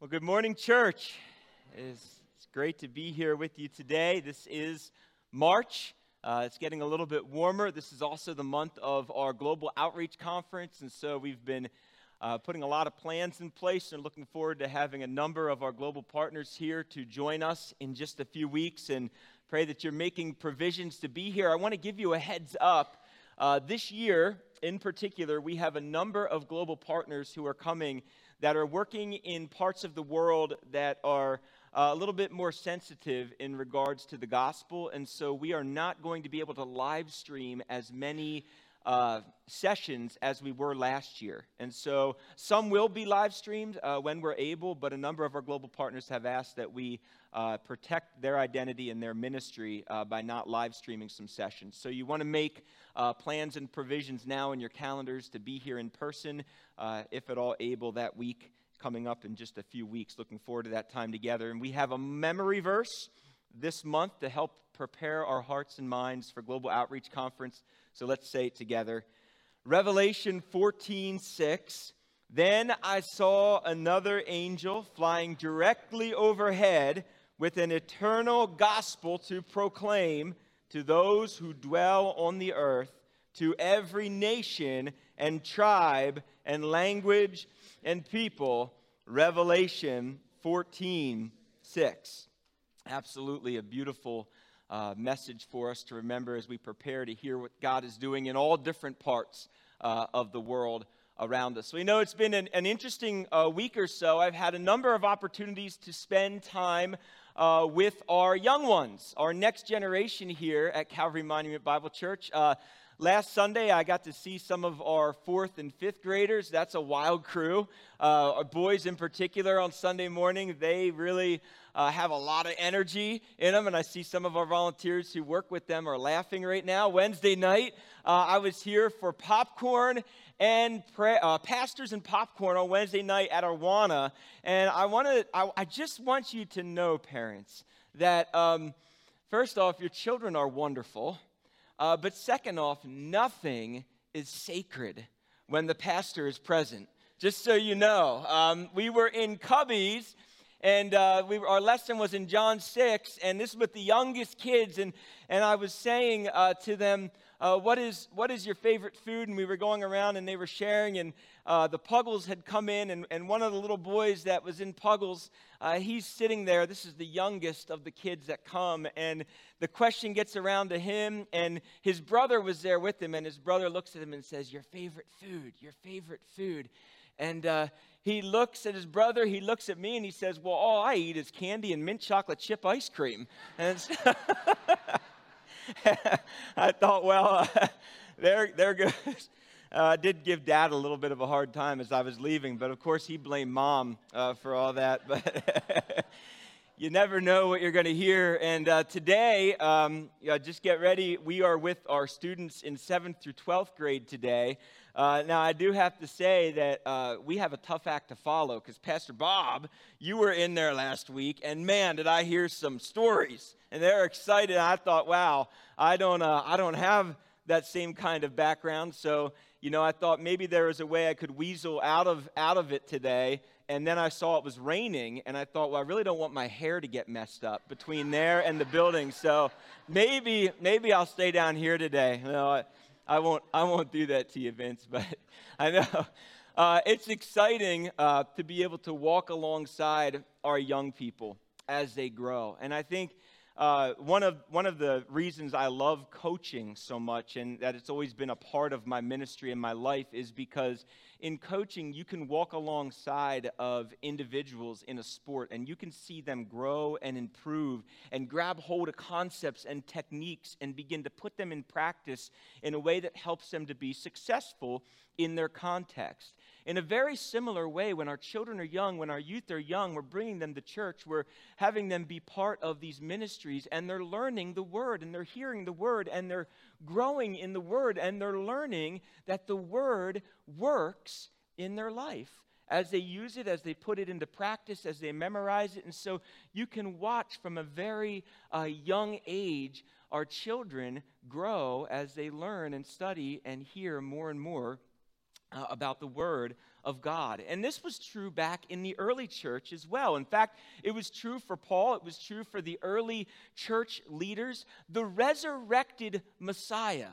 Well, good morning, church. It's, it's great to be here with you today. This is March. Uh, it's getting a little bit warmer. This is also the month of our Global Outreach Conference, and so we've been uh, putting a lot of plans in place and looking forward to having a number of our global partners here to join us in just a few weeks and pray that you're making provisions to be here. I want to give you a heads up. Uh, this year, in particular, we have a number of global partners who are coming that are working in parts of the world that are uh, a little bit more sensitive in regards to the gospel. And so we are not going to be able to live stream as many uh, sessions as we were last year. And so some will be live streamed uh, when we're able, but a number of our global partners have asked that we uh, protect their identity and their ministry uh, by not live streaming some sessions. So you want to make uh, plans and provisions now in your calendars to be here in person, uh, if at all able, that week coming up in just a few weeks. Looking forward to that time together. And we have a memory verse this month to help prepare our hearts and minds for Global Outreach Conference. So let's say it together. Revelation 14 6. Then I saw another angel flying directly overhead with an eternal gospel to proclaim to those who dwell on the earth, to every nation and tribe and language and people. Revelation 14 6. Absolutely a beautiful uh, message for us to remember as we prepare to hear what God is doing in all different parts uh, of the world around us. We know it's been an, an interesting uh, week or so. I've had a number of opportunities to spend time uh, with our young ones, our next generation here at Calvary Monument Bible Church. Last Sunday, I got to see some of our fourth and fifth graders. That's a wild crew. Uh, our boys, in particular, on Sunday morning, they really uh, have a lot of energy in them. And I see some of our volunteers who work with them are laughing right now. Wednesday night, uh, I was here for popcorn and pray, uh, pastors and popcorn on Wednesday night at Awana. And I want to, I, I, just want you to know, parents, that um, first off, your children are wonderful. Uh, but second off, nothing is sacred when the pastor is present. Just so you know, um, we were in Cubbies and uh, we, our lesson was in John 6, and this was with the youngest kids, and, and I was saying uh, to them, uh, what, is, what is your favorite food? And we were going around, and they were sharing, and uh, the Puggles had come in, and, and one of the little boys that was in Puggles, uh, he's sitting there. This is the youngest of the kids that come, and the question gets around to him, and his brother was there with him, and his brother looks at him and says, Your favorite food, your favorite food. And uh, he looks at his brother, he looks at me, and he says, Well, all I eat is candy and mint chocolate chip ice cream. And I thought, well, uh, there, there goes. Uh, I did give dad a little bit of a hard time as I was leaving, but of course he blamed mom uh, for all that. But you never know what you're going to hear. And uh, today, um, just get ready. We are with our students in 7th through 12th grade today. Uh, now, I do have to say that uh, we have a tough act to follow because Pastor Bob, you were in there last week, and man, did I hear some stories. And they're excited. I thought, wow, I don't, uh, I don't have that same kind of background. So, you know, I thought maybe there was a way I could weasel out of, out of it today. And then I saw it was raining, and I thought, well, I really don't want my hair to get messed up between there and the building. So maybe, maybe I'll stay down here today. You know, I won't, I won't do that to you, Vince, but I know. Uh, it's exciting uh, to be able to walk alongside our young people as they grow. And I think uh, one, of, one of the reasons I love coaching so much and that it's always been a part of my ministry and my life is because in coaching, you can walk alongside of individuals in a sport and you can see them grow and improve and grab hold of concepts and techniques and begin to put them in practice in a way that helps them to be successful in their context. In a very similar way, when our children are young, when our youth are young, we're bringing them to church, we're having them be part of these ministries, and they're learning the Word, and they're hearing the Word, and they're growing in the Word, and they're learning that the Word works in their life as they use it, as they put it into practice, as they memorize it. And so you can watch from a very uh, young age our children grow as they learn and study and hear more and more uh, about the Word of God. And this was true back in the early church as well. In fact, it was true for Paul, it was true for the early church leaders. The resurrected Messiah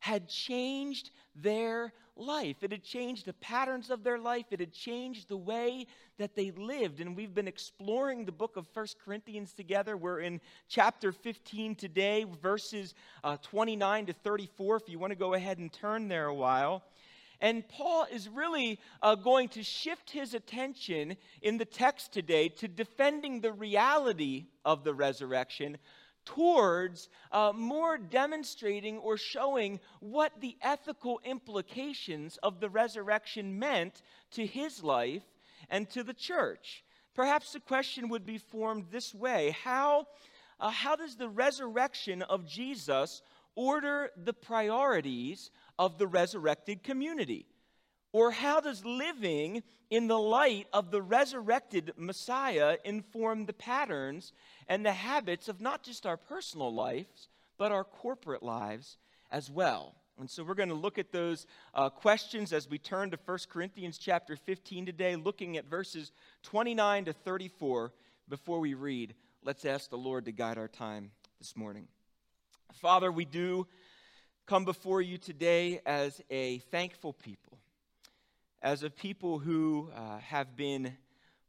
had changed their life. It had changed the patterns of their life. It had changed the way that they lived. And we've been exploring the book of First Corinthians together. We're in chapter 15 today, verses uh, 29 to 34, if you want to go ahead and turn there a while. And Paul is really uh, going to shift his attention in the text today to defending the reality of the resurrection towards uh, more demonstrating or showing what the ethical implications of the resurrection meant to his life and to the church. Perhaps the question would be formed this way How, uh, how does the resurrection of Jesus order the priorities of the resurrected community? Or how does living in the light of the resurrected Messiah inform the patterns and the habits of not just our personal lives, but our corporate lives as well. And so we're going to look at those uh, questions as we turn to 1 Corinthians chapter 15 today, looking at verses 29 to 34. Before we read, let's ask the Lord to guide our time this morning. Father, we do come before you today as a thankful people, as a people who uh, have been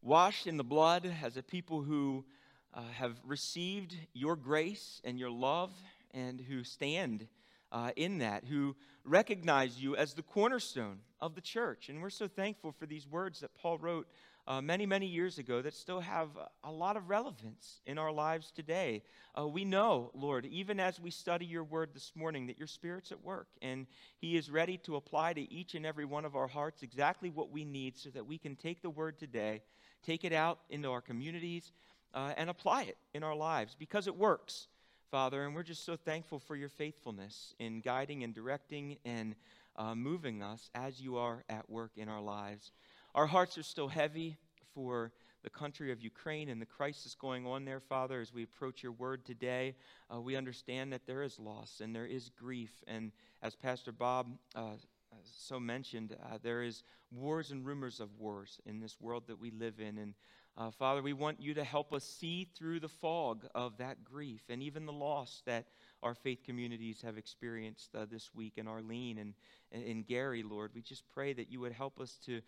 washed in the blood, as a people who uh, have received your grace and your love and who stand uh, in that, who recognize you as the cornerstone of the church. And we're so thankful for these words that Paul wrote uh, many, many years ago that still have a lot of relevance in our lives today. Uh, we know, Lord, even as we study your word this morning, that your Spirit's at work and He is ready to apply to each and every one of our hearts exactly what we need so that we can take the word today, take it out into our communities, uh, and apply it in our lives because it works, Father. And we're just so thankful for your faithfulness in guiding and directing and uh, moving us as you are at work in our lives. Our hearts are still heavy for the country of Ukraine and the crisis going on there, Father, as we approach your word today. Uh, we understand that there is loss and there is grief. And as Pastor Bob uh, so mentioned, uh, there is wars and rumors of wars in this world that we live in. And uh, Father, we want you to help us see through the fog of that grief and even the loss that our faith communities have experienced uh, this week in Arlene and in Gary, Lord. We just pray that you would help us to,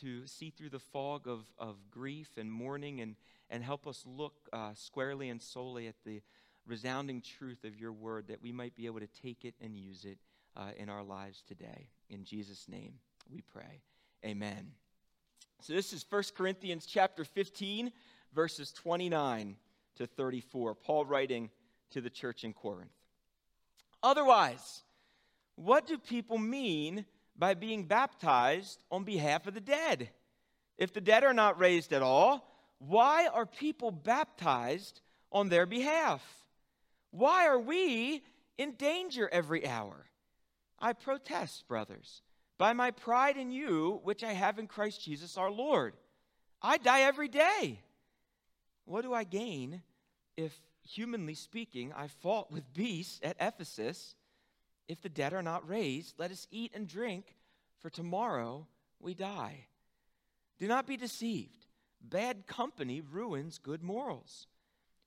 to see through the fog of, of grief and mourning and, and help us look uh, squarely and solely at the resounding truth of your word that we might be able to take it and use it uh, in our lives today. In Jesus' name we pray. Amen. So this is 1 Corinthians chapter 15, verses 29 to 34. Paul writing to the church in Corinth. Otherwise, what do people mean by being baptized on behalf of the dead? If the dead are not raised at all, why are people baptized on their behalf? Why are we in danger every hour? I protest, brothers by my pride in you, which I have in Christ Jesus our Lord. I die every day. What do I gain if, humanly speaking, I fought with beasts at Ephesus? If the dead are not raised, let us eat and drink, for tomorrow we die. Do not be deceived. Bad company ruins good morals.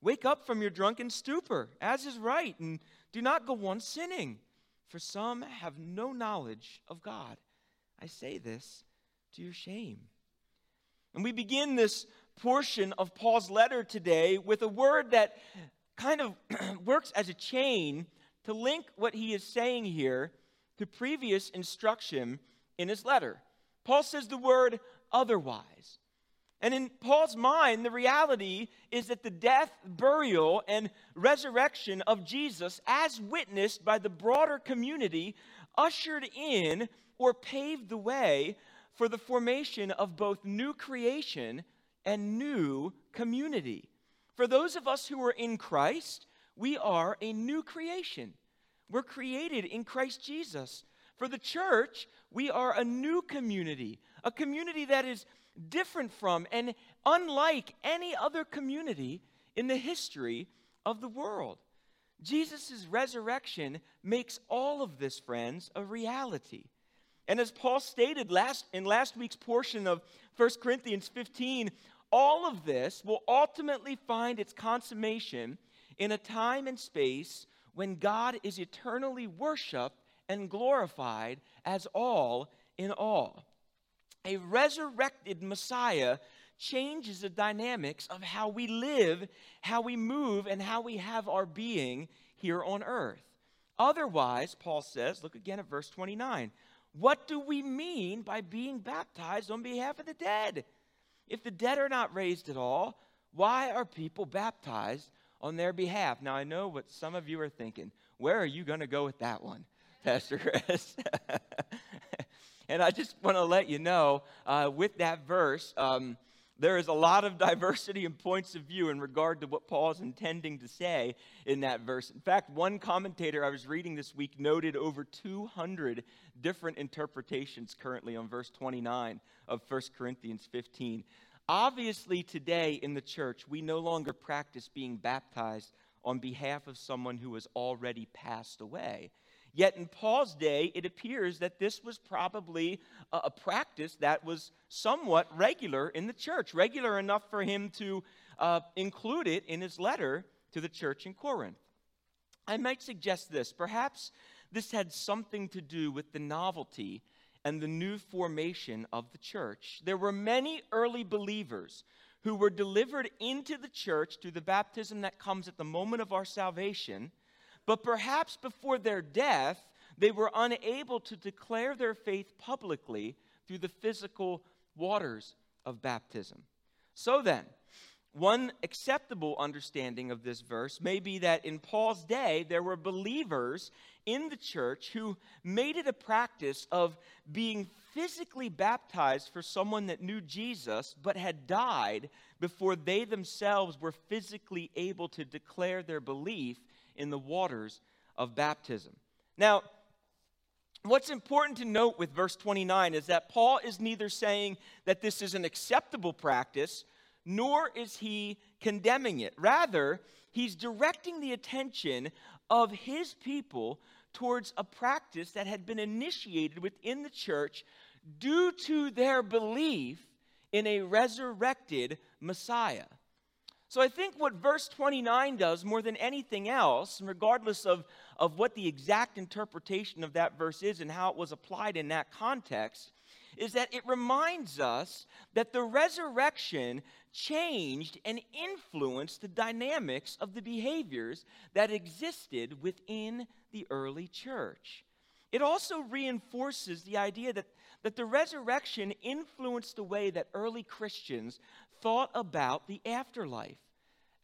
Wake up from your drunken stupor, as is right, and do not go on sinning, for some have no knowledge of God. I say this to your shame. And we begin this portion of Paul's letter today with a word that kind of works as a chain to link what he is saying here to previous instruction in his letter. Paul says the word otherwise. And in Paul's mind, the reality is that the death, burial, and resurrection of Jesus, as witnessed by the broader community, ushered in or paved the way for the formation of both new creation and new community. For those of us who are in Christ, we are a new creation. We're created in Christ Jesus. For the church, we are a new community, a community that is different from and unlike any other community in the history of the world. Jesus' resurrection makes all of this, friends, a reality. And as Paul stated last, in last week's portion of 1 Corinthians 15, all of this will ultimately find its consummation in a time and space when God is eternally worshiped and glorified as all in all. A resurrected Messiah changes the dynamics of how we live, how we move, and how we have our being here on earth. Otherwise, Paul says, look again at verse 29. What do we mean by being baptized on behalf of the dead? If the dead are not raised at all, why are people baptized on their behalf? Now, I know what some of you are thinking. Where are you going to go with that one, Pastor Chris? and I just want to let you know uh, with that verse, um, there is a lot of diversity and points of view in regard to what Paul is intending to say in that verse. In fact, one commentator I was reading this week noted over 200 different interpretations currently on verse 29 of 1 Corinthians 15. Obviously, today in the church, we no longer practice being baptized on behalf of someone who has already passed away. Yet in Paul's day, it appears that this was probably a, a practice that was somewhat regular in the church, regular enough for him to uh, include it in his letter to the church in Corinth. I might suggest this. Perhaps this had something to do with the novelty and the new formation of the church. There were many early believers who were delivered into the church through the baptism that comes at the moment of our salvation but perhaps before their death, they were unable to declare their faith publicly through the physical waters of baptism. So then, one acceptable understanding of this verse may be that in Paul's day, there were believers in the church who made it a practice of being physically baptized for someone that knew Jesus but had died before they themselves were physically able to declare their belief in the waters of baptism. Now, what's important to note with verse 29 is that Paul is neither saying that this is an acceptable practice, nor is he condemning it. Rather, he's directing the attention of his people towards a practice that had been initiated within the church due to their belief in a resurrected Messiah. So I think what verse 29 does more than anything else, regardless of, of what the exact interpretation of that verse is and how it was applied in that context, is that it reminds us that the resurrection changed and influenced the dynamics of the behaviors that existed within the early church. It also reinforces the idea that, that the resurrection influenced the way that early Christians thought about the afterlife.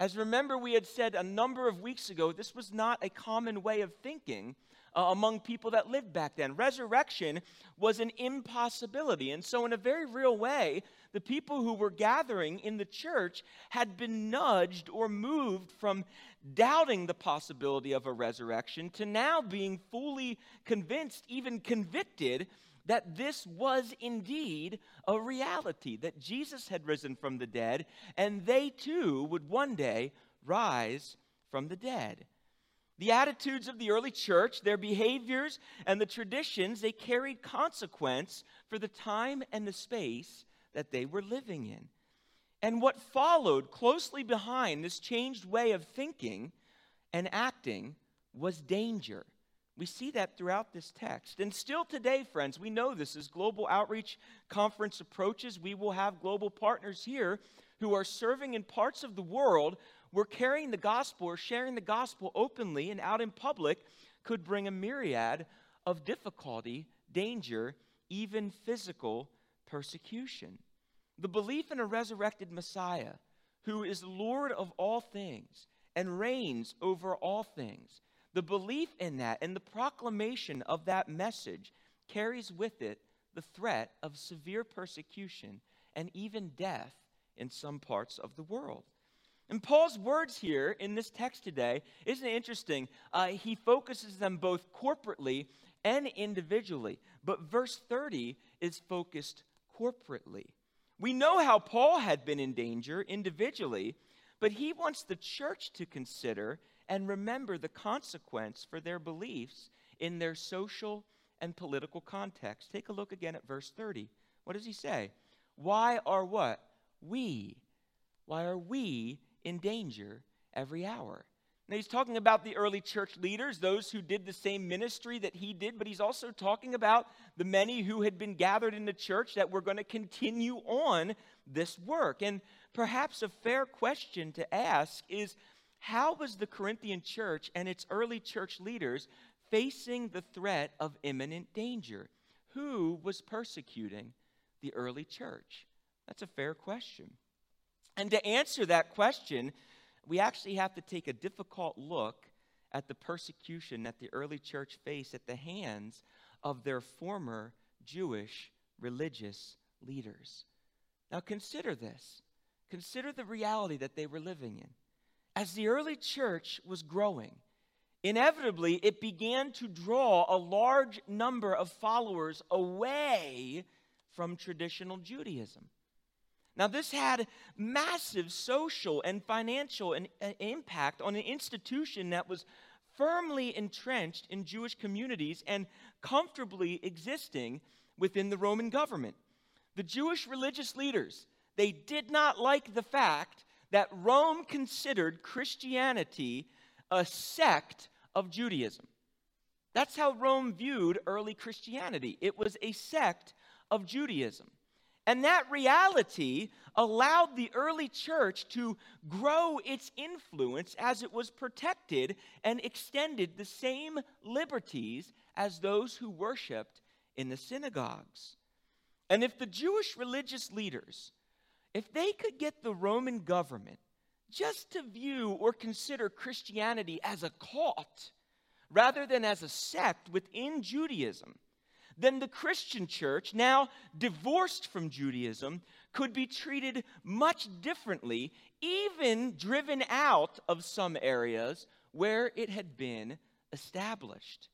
As remember, we had said a number of weeks ago, this was not a common way of thinking uh, among people that lived back then. Resurrection was an impossibility. And so, in a very real way, the people who were gathering in the church had been nudged or moved from doubting the possibility of a resurrection to now being fully convinced, even convicted, that this was indeed a reality, that Jesus had risen from the dead, and they too would one day rise from the dead. The attitudes of the early church, their behaviors, and the traditions, they carried consequence for the time and the space that they were living in. And what followed closely behind this changed way of thinking and acting was danger. We see that throughout this text. And still today, friends, we know this as Global Outreach Conference approaches. We will have global partners here who are serving in parts of the world where carrying the gospel or sharing the gospel openly and out in public could bring a myriad of difficulty, danger, even physical persecution. The belief in a resurrected Messiah who is Lord of all things and reigns over all things the belief in that and the proclamation of that message carries with it the threat of severe persecution and even death in some parts of the world. And Paul's words here in this text today, isn't it interesting? Uh, he focuses them both corporately and individually. But verse 30 is focused corporately. We know how Paul had been in danger individually, but he wants the church to consider and remember the consequence for their beliefs in their social and political context. Take a look again at verse 30. What does he say? Why are what? We. Why are we in danger every hour? Now, he's talking about the early church leaders, those who did the same ministry that he did, but he's also talking about the many who had been gathered in the church that were going to continue on this work. And perhaps a fair question to ask is how was the Corinthian church and its early church leaders facing the threat of imminent danger? Who was persecuting the early church? That's a fair question. And to answer that question, we actually have to take a difficult look at the persecution that the early church faced at the hands of their former Jewish religious leaders. Now, consider this. Consider the reality that they were living in. As the early church was growing, inevitably it began to draw a large number of followers away from traditional Judaism. Now, this had massive social and financial uh, impact on an institution that was firmly entrenched in Jewish communities and comfortably existing within the Roman government. The Jewish religious leaders, they did not like the fact that Rome considered Christianity a sect of Judaism. That's how Rome viewed early Christianity. It was a sect of Judaism. And that reality allowed the early church to grow its influence as it was protected and extended the same liberties as those who worshiped in the synagogues. And if the Jewish religious leaders, if they could get the Roman government just to view or consider Christianity as a cult rather than as a sect within Judaism, then the Christian church, now divorced from Judaism, could be treated much differently, even driven out of some areas where it had been established.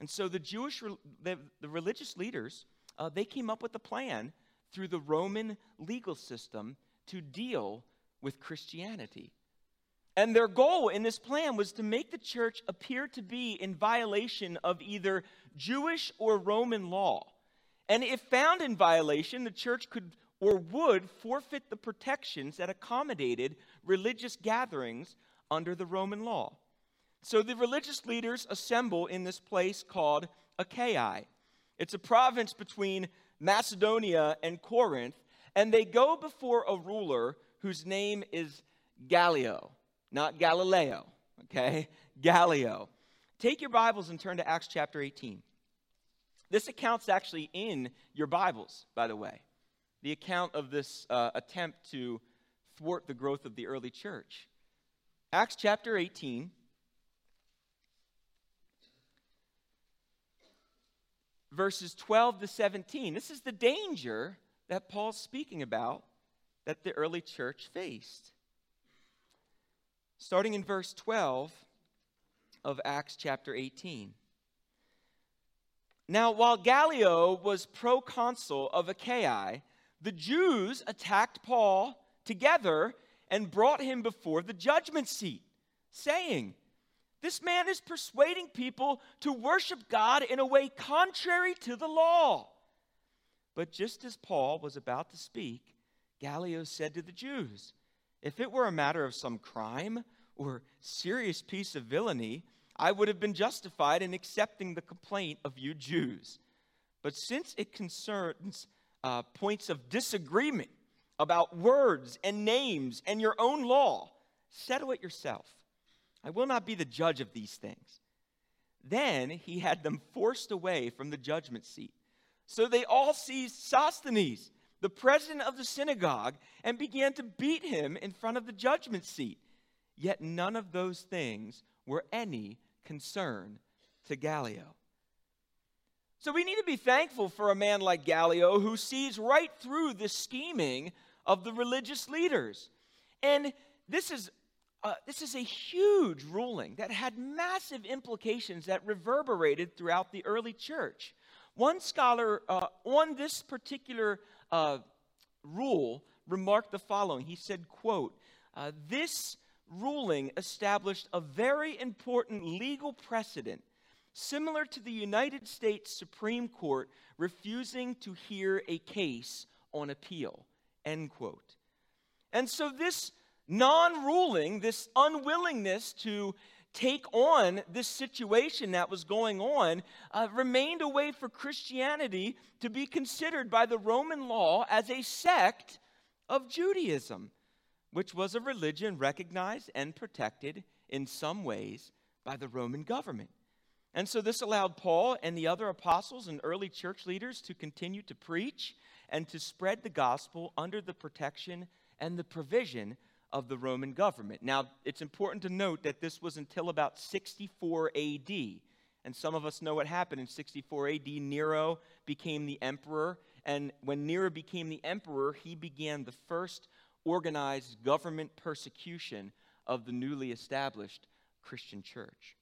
And so the Jewish, the, the religious leaders, uh, they came up with a plan through the Roman legal system to deal with Christianity. And their goal in this plan was to make the church appear to be in violation of either Jewish or Roman law. And if found in violation, the church could or would forfeit the protections that accommodated religious gatherings under the Roman law. So the religious leaders assemble in this place called Achaia. It's a province between Macedonia and Corinth, and they go before a ruler whose name is Gallio, not Galileo, okay? Gallio. Take your Bibles and turn to Acts chapter 18. This account's actually in your Bibles, by the way. The account of this uh, attempt to thwart the growth of the early church. Acts chapter 18. Verses 12 to 17. This is the danger that Paul's speaking about that the early church faced. Starting in verse 12 of Acts chapter 18. Now, while Gallio was proconsul of Achaia, the Jews attacked Paul together and brought him before the judgment seat, saying, This man is persuading people to worship God in a way contrary to the law. But just as Paul was about to speak, Gallio said to the Jews, If it were a matter of some crime or serious piece of villainy, I would have been justified in accepting the complaint of you Jews. But since it concerns uh, points of disagreement about words and names and your own law, settle it yourself. I will not be the judge of these things. Then he had them forced away from the judgment seat. So they all seized Sosthenes, the president of the synagogue, and began to beat him in front of the judgment seat. Yet none of those things were any concern to Gallio. So we need to be thankful for a man like Gallio who sees right through the scheming of the religious leaders. And this is, uh, this is a huge ruling that had massive implications that reverberated throughout the early church. One scholar uh, on this particular uh, rule remarked the following. He said, quote, uh, this ruling established a very important legal precedent similar to the United States Supreme Court refusing to hear a case on appeal. End quote. And so, this non ruling, this unwillingness to take on this situation that was going on, uh, remained a way for Christianity to be considered by the Roman law as a sect of Judaism, which was a religion recognized and protected in some ways by the Roman government. And so this allowed Paul and the other apostles and early church leaders to continue to preach and to spread the gospel under the protection and the provision of the Roman government. Now, it's important to note that this was until about 64 AD. And some of us know what happened in 64 AD. Nero became the emperor. And when Nero became the emperor, he began the first organized government persecution of the newly established Christian church.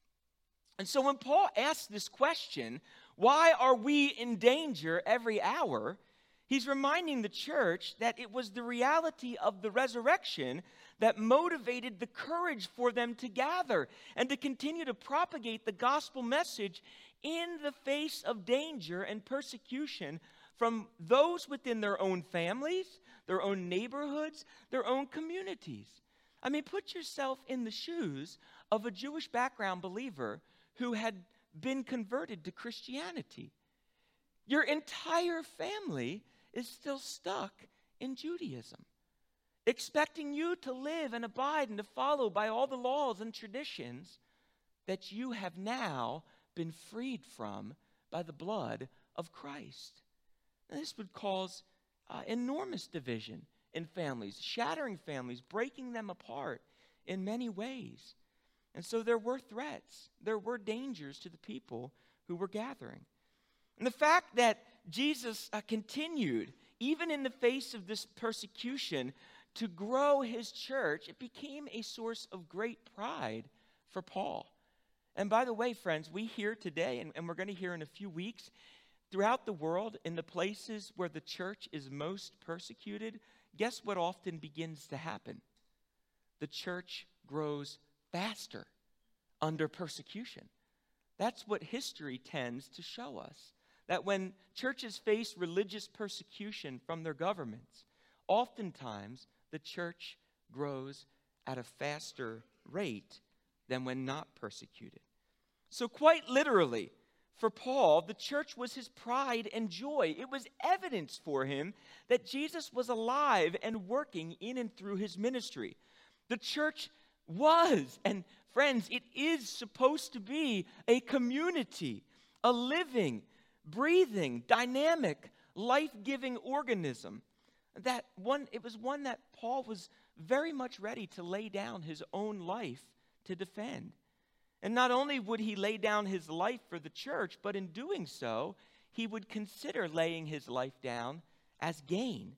And so when Paul asks this question, why are we in danger every hour? He's reminding the church that it was the reality of the resurrection that motivated the courage for them to gather and to continue to propagate the gospel message in the face of danger and persecution from those within their own families, their own neighborhoods, their own communities. I mean, put yourself in the shoes of a Jewish background believer who had been converted to Christianity. Your entire family is still stuck in Judaism, expecting you to live and abide and to follow by all the laws and traditions that you have now been freed from by the blood of Christ. And this would cause uh, enormous division in families, shattering families, breaking them apart in many ways. And so there were threats, there were dangers to the people who were gathering. And the fact that Jesus uh, continued, even in the face of this persecution, to grow his church, it became a source of great pride for Paul. And by the way, friends, we hear today, and, and we're going to hear in a few weeks, throughout the world, in the places where the church is most persecuted, guess what often begins to happen? The church grows faster under persecution. That's what history tends to show us that when churches face religious persecution from their governments, oftentimes the church grows at a faster rate than when not persecuted. So, quite literally, for Paul, the church was his pride and joy. It was evidence for him that Jesus was alive and working in and through his ministry. The church was, and friends, it is supposed to be a community, a living, breathing, dynamic, life giving organism. That one, it was one that Paul was very much ready to lay down his own life to defend. And not only would he lay down his life for the church, but in doing so, he would consider laying his life down as gain.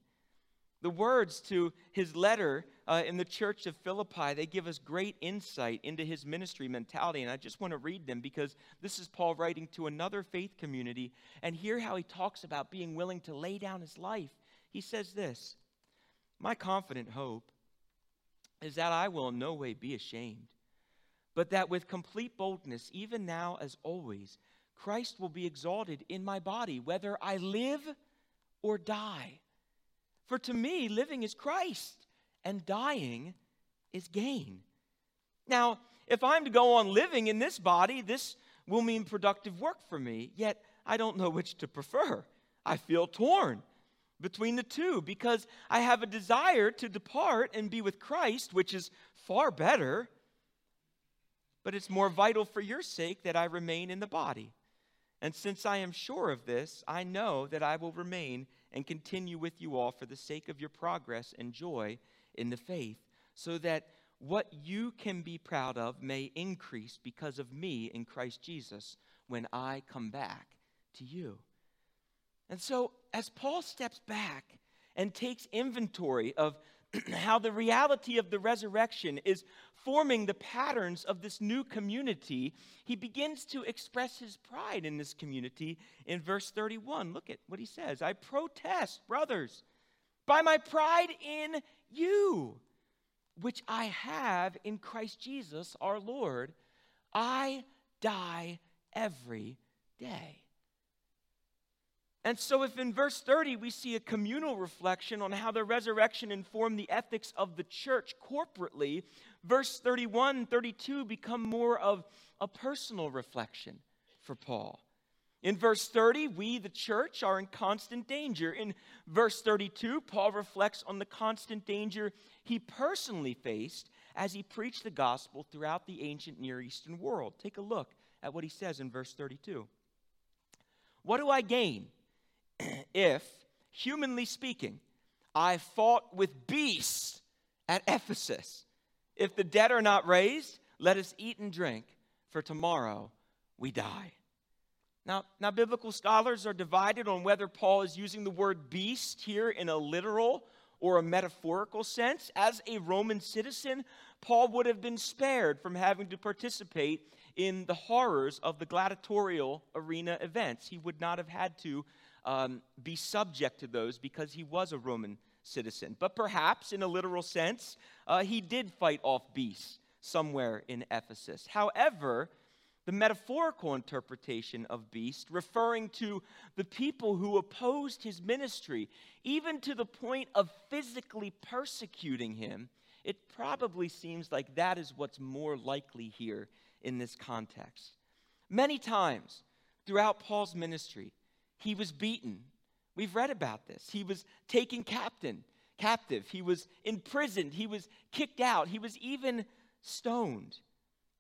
The words to his letter uh, in the church of Philippi, they give us great insight into his ministry mentality. And I just want to read them because this is Paul writing to another faith community. And hear how he talks about being willing to lay down his life. He says this My confident hope is that I will in no way be ashamed, but that with complete boldness, even now as always, Christ will be exalted in my body, whether I live or die. For to me, living is Christ and dying is gain. Now, if I'm to go on living in this body, this will mean productive work for me, yet I don't know which to prefer. I feel torn between the two because I have a desire to depart and be with Christ, which is far better, but it's more vital for your sake that I remain in the body. And since I am sure of this, I know that I will remain and continue with you all for the sake of your progress and joy in the faith, so that what you can be proud of may increase because of me in Christ Jesus when I come back to you. And so, as Paul steps back and takes inventory of how the reality of the resurrection is forming the patterns of this new community, he begins to express his pride in this community in verse 31. Look at what he says I protest, brothers, by my pride in you, which I have in Christ Jesus our Lord, I die every day. And so, if in verse 30 we see a communal reflection on how the resurrection informed the ethics of the church corporately, verse 31 and 32 become more of a personal reflection for Paul. In verse 30, we, the church, are in constant danger. In verse 32, Paul reflects on the constant danger he personally faced as he preached the gospel throughout the ancient Near Eastern world. Take a look at what he says in verse 32. What do I gain if, humanly speaking, I fought with beasts at Ephesus? If the dead are not raised, let us eat and drink, for tomorrow we die. Now, now, biblical scholars are divided on whether Paul is using the word beast here in a literal or a metaphorical sense. As a Roman citizen, Paul would have been spared from having to participate in the horrors of the gladiatorial arena events. He would not have had to um, be subject to those because he was a Roman citizen. But perhaps, in a literal sense, uh, he did fight off beasts somewhere in Ephesus. However, the metaphorical interpretation of beast, referring to the people who opposed his ministry, even to the point of physically persecuting him, it probably seems like that is what's more likely here in this context. Many times throughout Paul's ministry, he was beaten. We've read about this. He was taken captain, captive. He was imprisoned. He was kicked out. He was even stoned.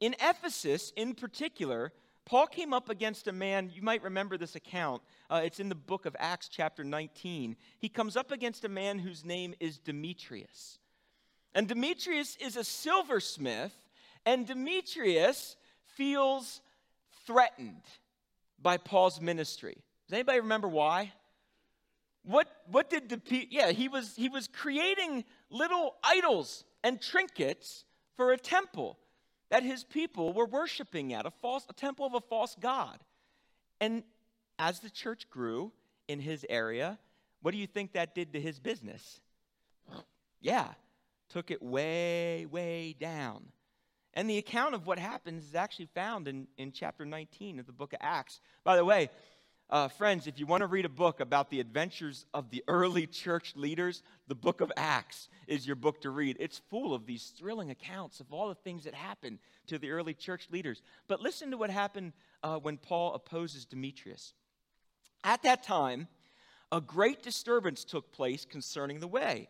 In Ephesus, in particular, Paul came up against a man, you might remember this account. Uh, it's in the book of Acts, chapter 19. He comes up against a man whose name is Demetrius. And Demetrius is a silversmith, and Demetrius feels threatened by Paul's ministry. Does anybody remember why? What, what did the yeah he was he was creating little idols and trinkets for a temple that his people were worshiping at, a false a temple of a false god. And as the church grew in his area, what do you think that did to his business? Yeah, took it way, way down. And the account of what happens is actually found in, in chapter 19 of the book of Acts. By the way, uh, friends, if you want to read a book about the adventures of the early church leaders, the book of Acts is your book to read. It's full of these thrilling accounts of all the things that happened to the early church leaders. But listen to what happened uh, when Paul opposes Demetrius. At that time, a great disturbance took place concerning the way.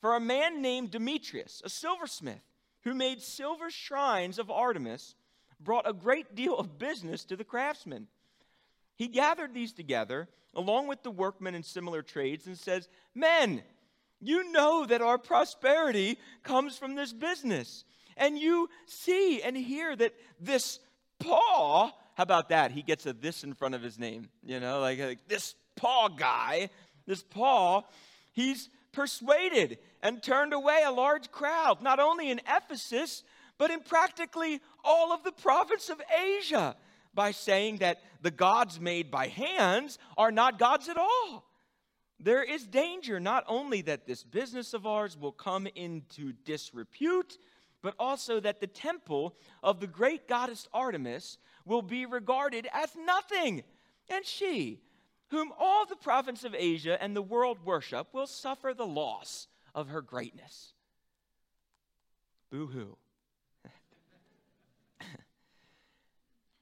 For a man named Demetrius, a silversmith, who made silver shrines of Artemis, brought a great deal of business to the craftsmen. He gathered these together along with the workmen in similar trades and says, Men, you know that our prosperity comes from this business. And you see and hear that this Paul, how about that? He gets a this in front of his name, you know, like, like this Paul guy, this Paul, he's persuaded and turned away a large crowd, not only in Ephesus, but in practically all of the province of Asia by saying that the gods made by hands are not gods at all. There is danger not only that this business of ours will come into disrepute, but also that the temple of the great goddess Artemis will be regarded as nothing. And she, whom all the province of Asia and the world worship, will suffer the loss of her greatness. Boo hoo.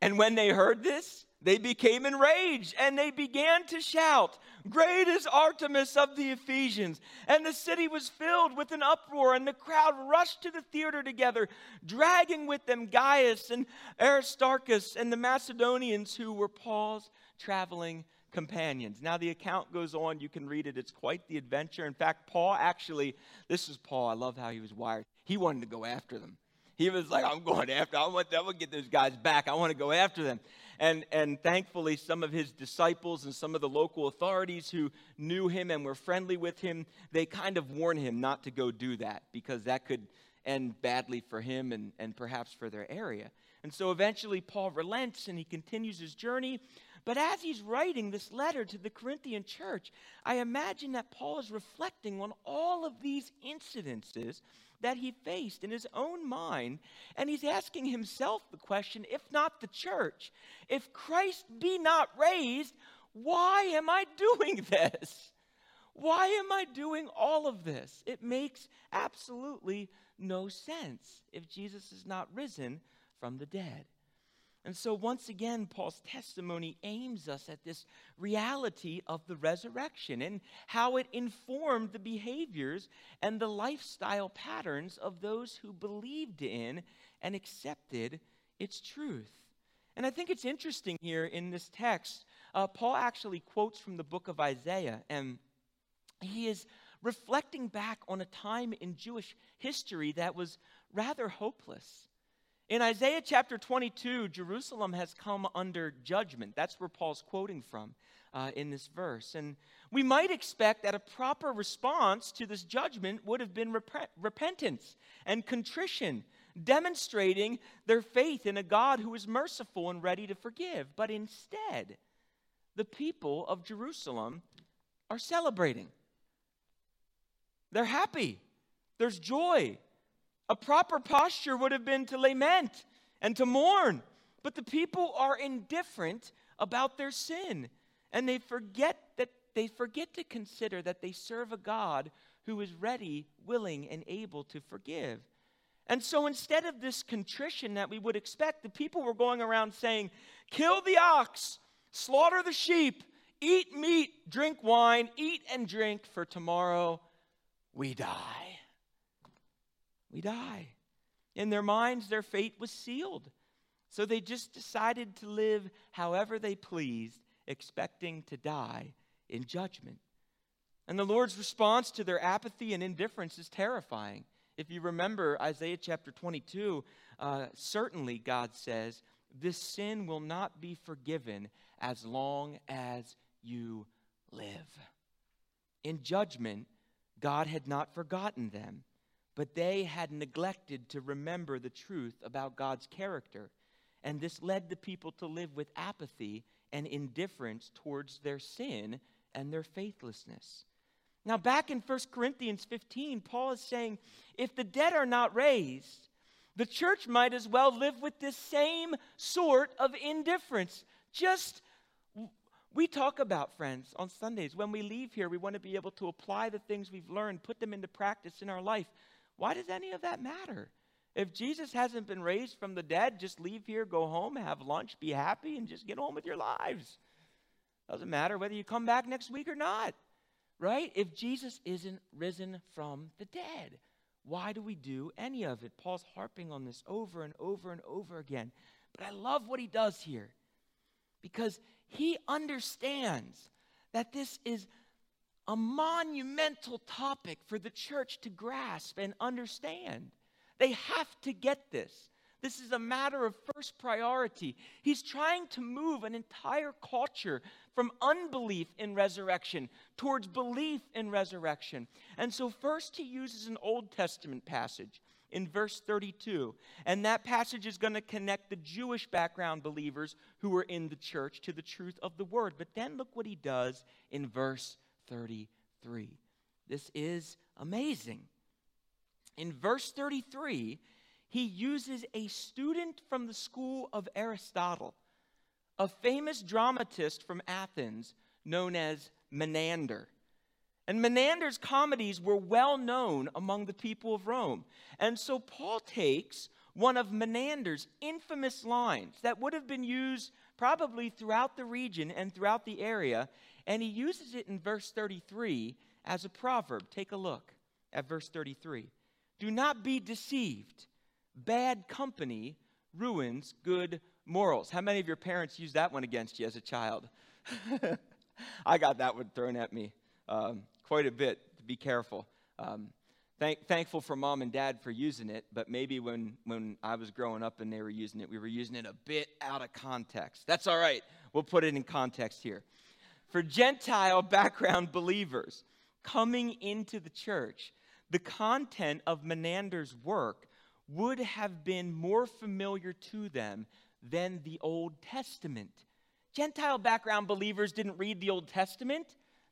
And when they heard this, they became enraged and they began to shout, Great is Artemis of the Ephesians. And the city was filled with an uproar, and the crowd rushed to the theater together, dragging with them Gaius and Aristarchus and the Macedonians who were Paul's traveling companions. Now, the account goes on. You can read it. It's quite the adventure. In fact, Paul actually, this is Paul. I love how he was wired. He wanted to go after them. He was like, I'm going after, I want, I want to get those guys back. I want to go after them. And, and thankfully, some of his disciples and some of the local authorities who knew him and were friendly with him, they kind of warned him not to go do that because that could end badly for him and, and perhaps for their area. And so eventually, Paul relents and he continues his journey. But as he's writing this letter to the Corinthian church, I imagine that Paul is reflecting on all of these incidences that he faced in his own mind, and he's asking himself the question if not the church, if Christ be not raised, why am I doing this? Why am I doing all of this? It makes absolutely no sense if Jesus is not risen from the dead. And so, once again, Paul's testimony aims us at this reality of the resurrection and how it informed the behaviors and the lifestyle patterns of those who believed in and accepted its truth. And I think it's interesting here in this text, uh, Paul actually quotes from the book of Isaiah, and he is reflecting back on a time in Jewish history that was rather hopeless. In Isaiah chapter 22, Jerusalem has come under judgment. That's where Paul's quoting from uh, in this verse. And we might expect that a proper response to this judgment would have been rep- repentance and contrition, demonstrating their faith in a God who is merciful and ready to forgive. But instead, the people of Jerusalem are celebrating. They're happy. There's joy. A proper posture would have been to lament and to mourn. But the people are indifferent about their sin. And they forget that they forget to consider that they serve a God who is ready, willing, and able to forgive. And so instead of this contrition that we would expect, the people were going around saying, Kill the ox, slaughter the sheep, eat meat, drink wine, eat and drink, for tomorrow we die. We die. In their minds, their fate was sealed. So they just decided to live however they pleased, expecting to die in judgment. And the Lord's response to their apathy and indifference is terrifying. If you remember Isaiah chapter 22, uh, certainly God says, This sin will not be forgiven as long as you live. In judgment, God had not forgotten them, but they had neglected to remember the truth about God's character. And this led the people to live with apathy and indifference towards their sin and their faithlessness. Now, back in 1 Corinthians 15, Paul is saying if the dead are not raised, the church might as well live with this same sort of indifference. Just we talk about, friends, on Sundays. When we leave here, we want to be able to apply the things we've learned, put them into practice in our life. Why does any of that matter? If Jesus hasn't been raised from the dead, just leave here, go home, have lunch, be happy, and just get on with your lives. Doesn't matter whether you come back next week or not, right? If Jesus isn't risen from the dead, why do we do any of it? Paul's harping on this over and over and over again. But I love what he does here because he understands that this is a monumental topic for the church to grasp and understand. They have to get this. This is a matter of first priority. He's trying to move an entire culture from unbelief in resurrection towards belief in resurrection. And so, first, he uses an Old Testament passage in verse 32. And that passage is going to connect the Jewish background believers who were in the church to the truth of the word. But then look what he does in verse 33. This is amazing. In verse 33, he uses a student from the school of Aristotle, a famous dramatist from Athens known as Menander. And Menander's comedies were well known among the people of Rome. And so Paul takes one of Menander's infamous lines that would have been used probably throughout the region and throughout the area, and he uses it in verse 33 as a proverb. Take a look at verse 33. Do not be deceived. Bad company ruins good morals. How many of your parents used that one against you as a child? I got that one thrown at me. Um, quite a bit to be careful. Um, thank, thankful for mom and dad for using it, but maybe when, when I was growing up and they were using it, we were using it a bit out of context. That's all right. We'll put it in context here. For Gentile background believers coming into the church, the content of Menander's work would have been more familiar to them than the Old Testament. Gentile background believers didn't read the Old Testament,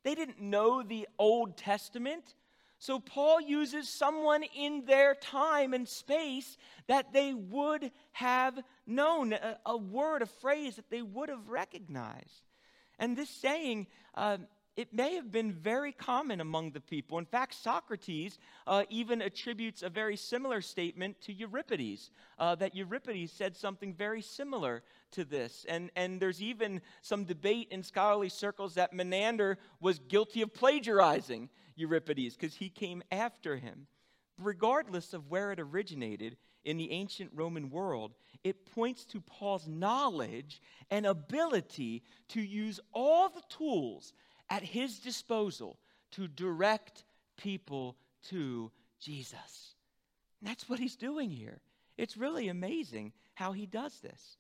they didn't know the Old Testament. So Paul uses someone in their time and space that they would have known, a, a word, a phrase that they would have recognized. And this saying, uh, it may have been very common among the people. In fact, Socrates uh, even attributes a very similar statement to Euripides, uh, that Euripides said something very similar to this. And, and there's even some debate in scholarly circles that Menander was guilty of plagiarizing Euripides because he came after him. Regardless of where it originated in the ancient Roman world, it points to Paul's knowledge and ability to use all the tools at his disposal to direct people to Jesus. And that's what he's doing here. It's really amazing how he does this.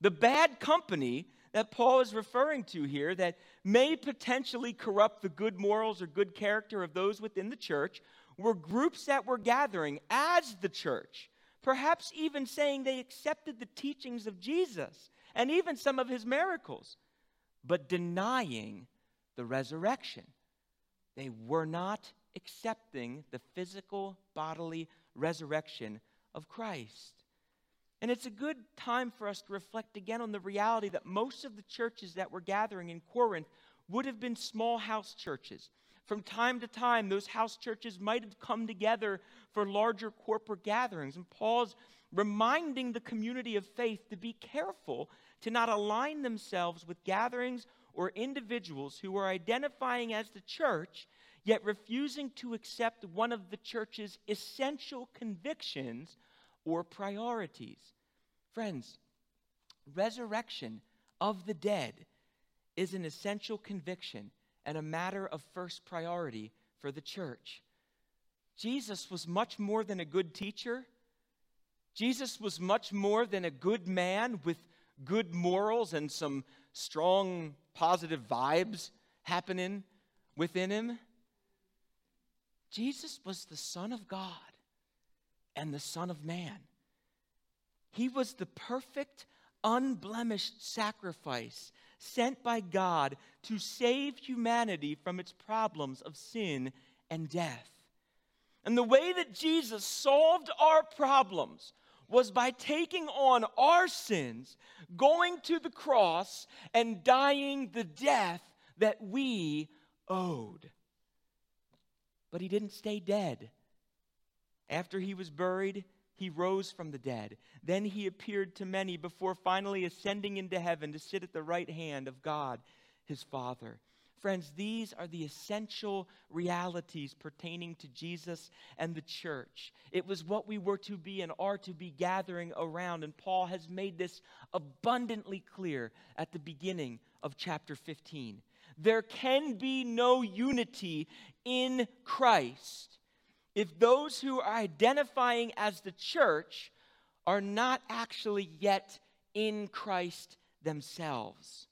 The bad company that Paul is referring to here that may potentially corrupt the good morals or good character of those within the church were groups that were gathering as the church, perhaps even saying they accepted the teachings of Jesus and even some of his miracles, but denying the resurrection. They were not accepting the physical, bodily resurrection of Christ. And it's a good time for us to reflect again on the reality that most of the churches that were gathering in Corinth would have been small house churches. From time to time, those house churches might have come together for larger corporate gatherings. And Paul's reminding the community of faith to be careful to not align themselves with gatherings or individuals who are identifying as the church, yet refusing to accept one of the church's essential convictions or priorities. Friends, resurrection of the dead is an essential conviction and a matter of first priority for the church. Jesus was much more than a good teacher. Jesus was much more than a good man with good morals and some strong positive vibes happening within him. Jesus was the Son of God and the Son of Man. He was the perfect, unblemished sacrifice sent by God to save humanity from its problems of sin and death. And the way that Jesus solved our problems was by taking on our sins, going to the cross, and dying the death that we owed. But he didn't stay dead. After he was buried, he rose from the dead. Then he appeared to many before finally ascending into heaven to sit at the right hand of God, his Father. Friends, these are the essential realities pertaining to Jesus and the church. It was what we were to be and are to be gathering around. And Paul has made this abundantly clear at the beginning of chapter 15. There can be no unity in Christ if those who are identifying as the church are not actually yet in Christ themselves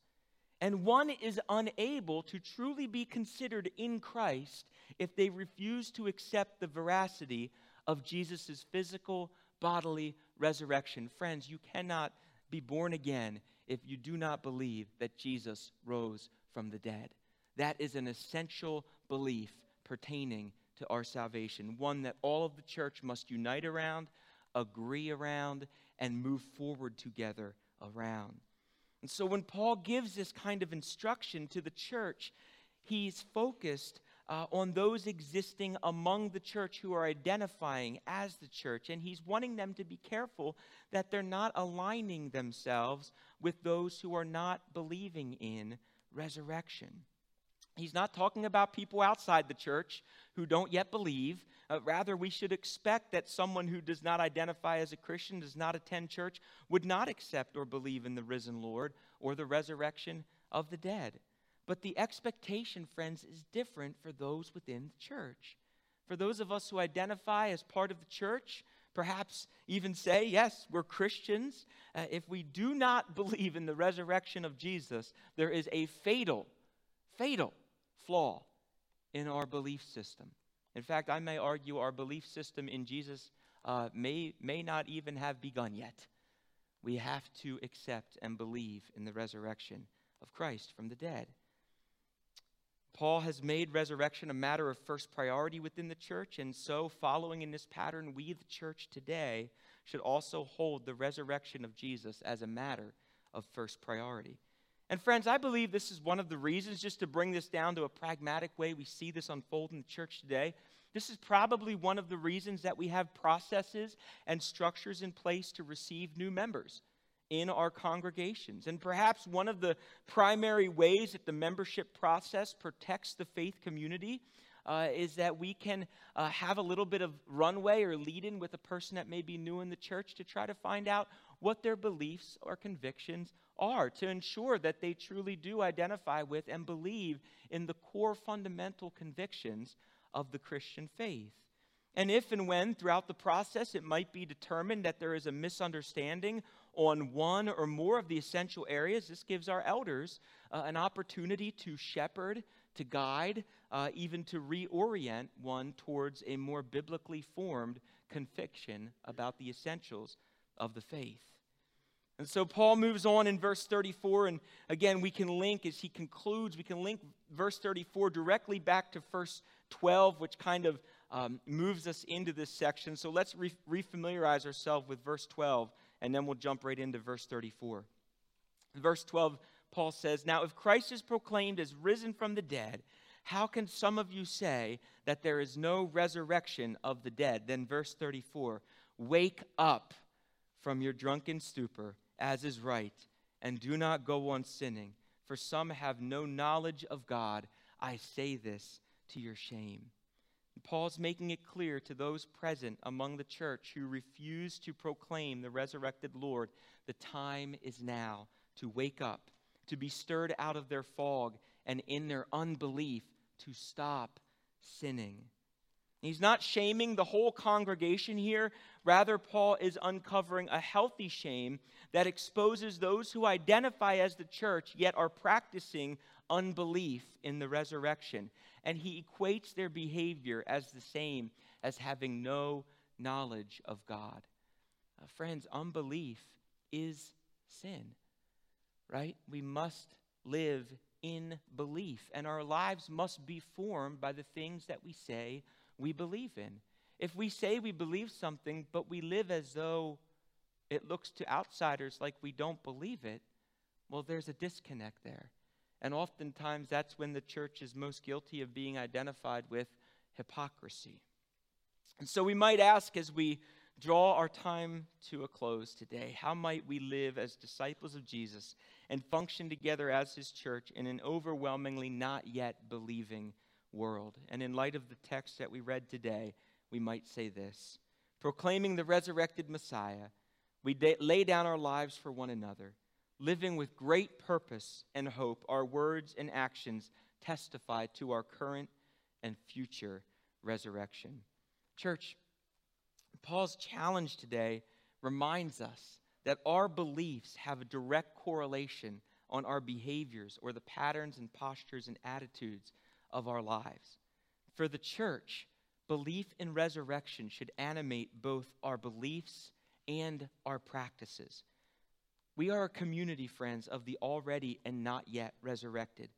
and one is unable to truly be considered in Christ if they refuse to accept the veracity of Jesus' physical, bodily resurrection. Friends, you cannot be born again if you do not believe that Jesus rose from the dead. That is an essential belief pertaining to our salvation, one that all of the church must unite around, agree around, and move forward together around. And so when Paul gives this kind of instruction to the church, he's focused uh, on those existing among the church who are identifying as the church. And he's wanting them to be careful that they're not aligning themselves with those who are not believing in resurrection. He's not talking about people outside the church who don't yet believe. Uh, rather, we should expect that someone who does not identify as a Christian, does not attend church, would not accept or believe in the risen Lord or the resurrection of the dead. But the expectation, friends, is different for those within the church. For those of us who identify as part of the church, perhaps even say, yes, we're Christians, uh, if we do not believe in the resurrection of Jesus, there is a fatal, fatal flaw in our belief system. In fact, I may argue our belief system in Jesus uh, may, may not even have begun yet. We have to accept and believe in the resurrection of Christ from the dead. Paul has made resurrection a matter of first priority within the church, and so, following in this pattern, we, the church today, should also hold the resurrection of Jesus as a matter of first priority. And, friends, I believe this is one of the reasons, just to bring this down to a pragmatic way, we see this unfold in the church today. This is probably one of the reasons that we have processes and structures in place to receive new members in our congregations. And perhaps one of the primary ways that the membership process protects the faith community uh, is that we can uh, have a little bit of runway or lead in with a person that may be new in the church to try to find out what their beliefs or convictions are, to ensure that they truly do identify with and believe in the core fundamental convictions of the Christian faith. And if and when throughout the process it might be determined that there is a misunderstanding on one or more of the essential areas, this gives our elders uh, an opportunity to shepherd, to guide, uh, even to reorient one towards a more biblically formed conviction about the essentials of the faith. And so Paul moves on in verse 34, and again, we can link, as he concludes, we can link verse 34 directly back to verse 12, which kind of um, moves us into this section. So let's re- refamiliarize ourselves with verse 12 and then we'll jump right into verse 34. Verse 12, Paul says, Now if Christ is proclaimed as risen from the dead, how can some of you say that there is no resurrection of the dead? Then verse 34, Wake up from your drunken stupor, as is right, and do not go on sinning, for some have no knowledge of God. I say this to your shame. Paul's making it clear to those present among the church who refuse to proclaim the resurrected Lord the time is now to wake up, to be stirred out of their fog, and in their unbelief to stop sinning. He's not shaming the whole congregation here. Rather, Paul is uncovering a healthy shame that exposes those who identify as the church yet are practicing unbelief in the resurrection and he equates their behavior as the same as having no knowledge of God. Uh, friends, unbelief is sin, right? We must live in belief, and our lives must be formed by the things that we say we believe in. If we say we believe something, but we live as though it looks to outsiders like we don't believe it, well, there's a disconnect there. And oftentimes, that's when the church is most guilty of being identified with hypocrisy. And so, we might ask as we draw our time to a close today how might we live as disciples of Jesus and function together as his church in an overwhelmingly not yet believing world? And in light of the text that we read today, we might say this Proclaiming the resurrected Messiah, we lay down our lives for one another living with great purpose and hope, our words and actions testify to our current and future resurrection. Church, Paul's challenge today reminds us that our beliefs have a direct correlation on our behaviors or the patterns and postures and attitudes of our lives. For the church, belief in resurrection should animate both our beliefs and our practices. We are a community, friends, of the already and not yet resurrected.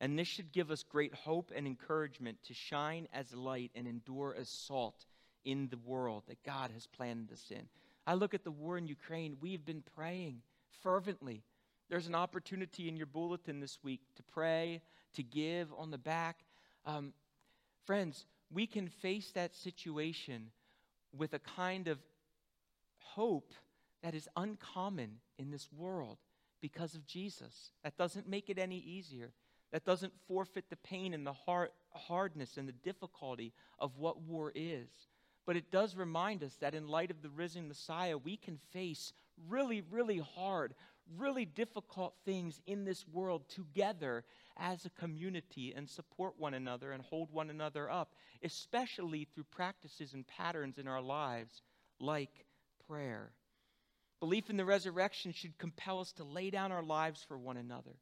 And this should give us great hope and encouragement to shine as light and endure as salt in the world that God has planted us in. I look at the war in Ukraine. We've been praying fervently. There's an opportunity in your bulletin this week to pray, to give on the back. Um, friends, we can face that situation with a kind of hope that is uncommon in this world because of Jesus. That doesn't make it any easier. That doesn't forfeit the pain and the hard, hardness and the difficulty of what war is. But it does remind us that in light of the risen Messiah, we can face really, really hard, really difficult things in this world together as a community and support one another and hold one another up, especially through practices and patterns in our lives like prayer. Belief in the resurrection should compel us to lay down our lives for one another,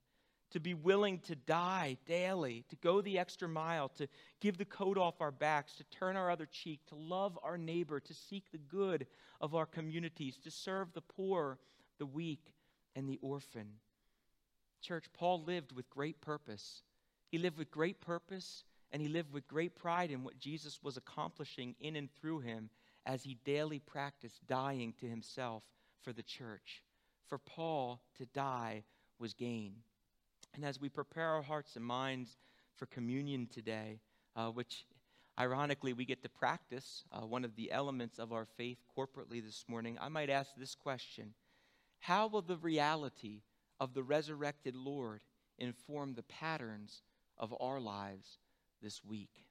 to be willing to die daily, to go the extra mile, to give the coat off our backs, to turn our other cheek, to love our neighbor, to seek the good of our communities, to serve the poor, the weak, and the orphan. Church, Paul lived with great purpose. He lived with great purpose and he lived with great pride in what Jesus was accomplishing in and through him as he daily practiced dying to himself for the church. For Paul, to die was gain. And as we prepare our hearts and minds for communion today, uh, which ironically we get to practice uh, one of the elements of our faith corporately this morning, I might ask this question How will the reality of the resurrected Lord inform the patterns of our lives this week?